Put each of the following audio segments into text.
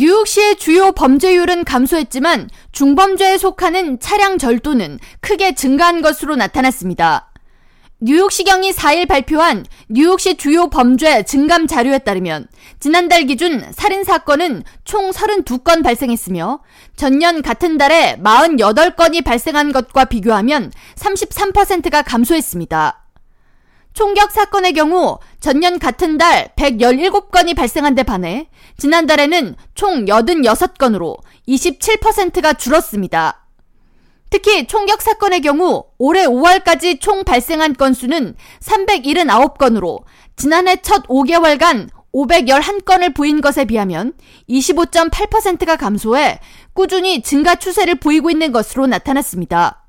뉴욕시의 주요 범죄율은 감소했지만 중범죄에 속하는 차량 절도는 크게 증가한 것으로 나타났습니다. 뉴욕시경이 4일 발표한 뉴욕시 주요 범죄 증감 자료에 따르면 지난달 기준 살인 사건은 총 32건 발생했으며 전년 같은 달에 48건이 발생한 것과 비교하면 33%가 감소했습니다. 총격 사건의 경우 전년 같은 달 117건이 발생한 데 반해 지난달에는 총 86건으로 27%가 줄었습니다. 특히 총격 사건의 경우 올해 5월까지 총 발생한 건수는 379건으로 지난해 첫 5개월간 511건을 보인 것에 비하면 25.8%가 감소해 꾸준히 증가 추세를 보이고 있는 것으로 나타났습니다.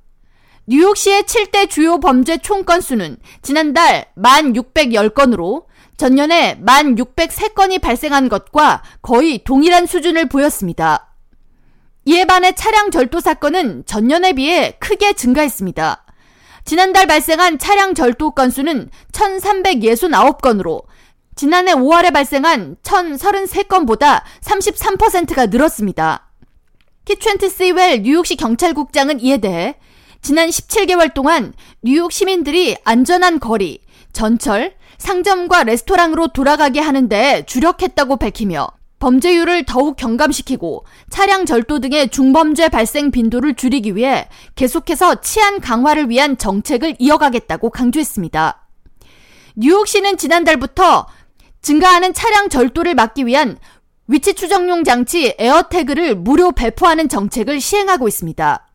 뉴욕시의 7대 주요 범죄 총 건수는 지난달 1,610건으로 전년에 1,603건이 발생한 것과 거의 동일한 수준을 보였습니다. 이에 반해 차량 절도 사건은 전년에 비해 크게 증가했습니다. 지난달 발생한 차량 절도 건수는 1,369건으로 지난해 5월에 발생한 1,033건보다 33%가 늘었습니다. 키트웬트 시웰 뉴욕시 경찰국장은 이에 대해 지난 17개월 동안 뉴욕 시민들이 안전한 거리, 전철, 상점과 레스토랑으로 돌아가게 하는데 주력했다고 밝히며 범죄율을 더욱 경감시키고 차량 절도 등의 중범죄 발생 빈도를 줄이기 위해 계속해서 치안 강화를 위한 정책을 이어가겠다고 강조했습니다. 뉴욕시는 지난달부터 증가하는 차량 절도를 막기 위한 위치 추정용 장치 에어태그를 무료 배포하는 정책을 시행하고 있습니다.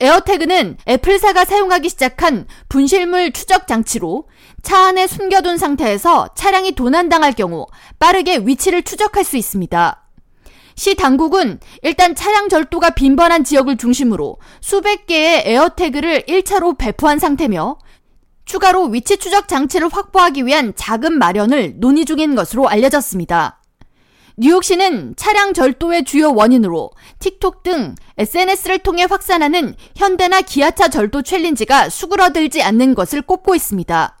에어태그는 애플사가 사용하기 시작한 분실물 추적 장치로 차 안에 숨겨둔 상태에서 차량이 도난당할 경우 빠르게 위치를 추적할 수 있습니다. 시 당국은 일단 차량 절도가 빈번한 지역을 중심으로 수백 개의 에어태그를 1차로 배포한 상태며 추가로 위치 추적 장치를 확보하기 위한 자금 마련을 논의 중인 것으로 알려졌습니다. 뉴욕시는 차량 절도의 주요 원인으로 틱톡 등 SNS를 통해 확산하는 현대나 기아차 절도 챌린지가 수그러들지 않는 것을 꼽고 있습니다.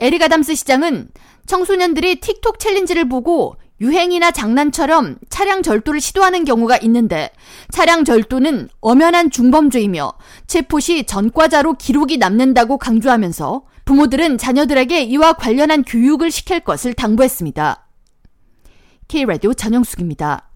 에릭 아담스 시장은 청소년들이 틱톡 챌린지를 보고 유행이나 장난처럼 차량 절도를 시도하는 경우가 있는데 차량 절도는 엄연한 중범죄이며 체포 시 전과자로 기록이 남는다고 강조하면서 부모들은 자녀들에게 이와 관련한 교육을 시킬 것을 당부했습니다. K라디오 전영숙입니다.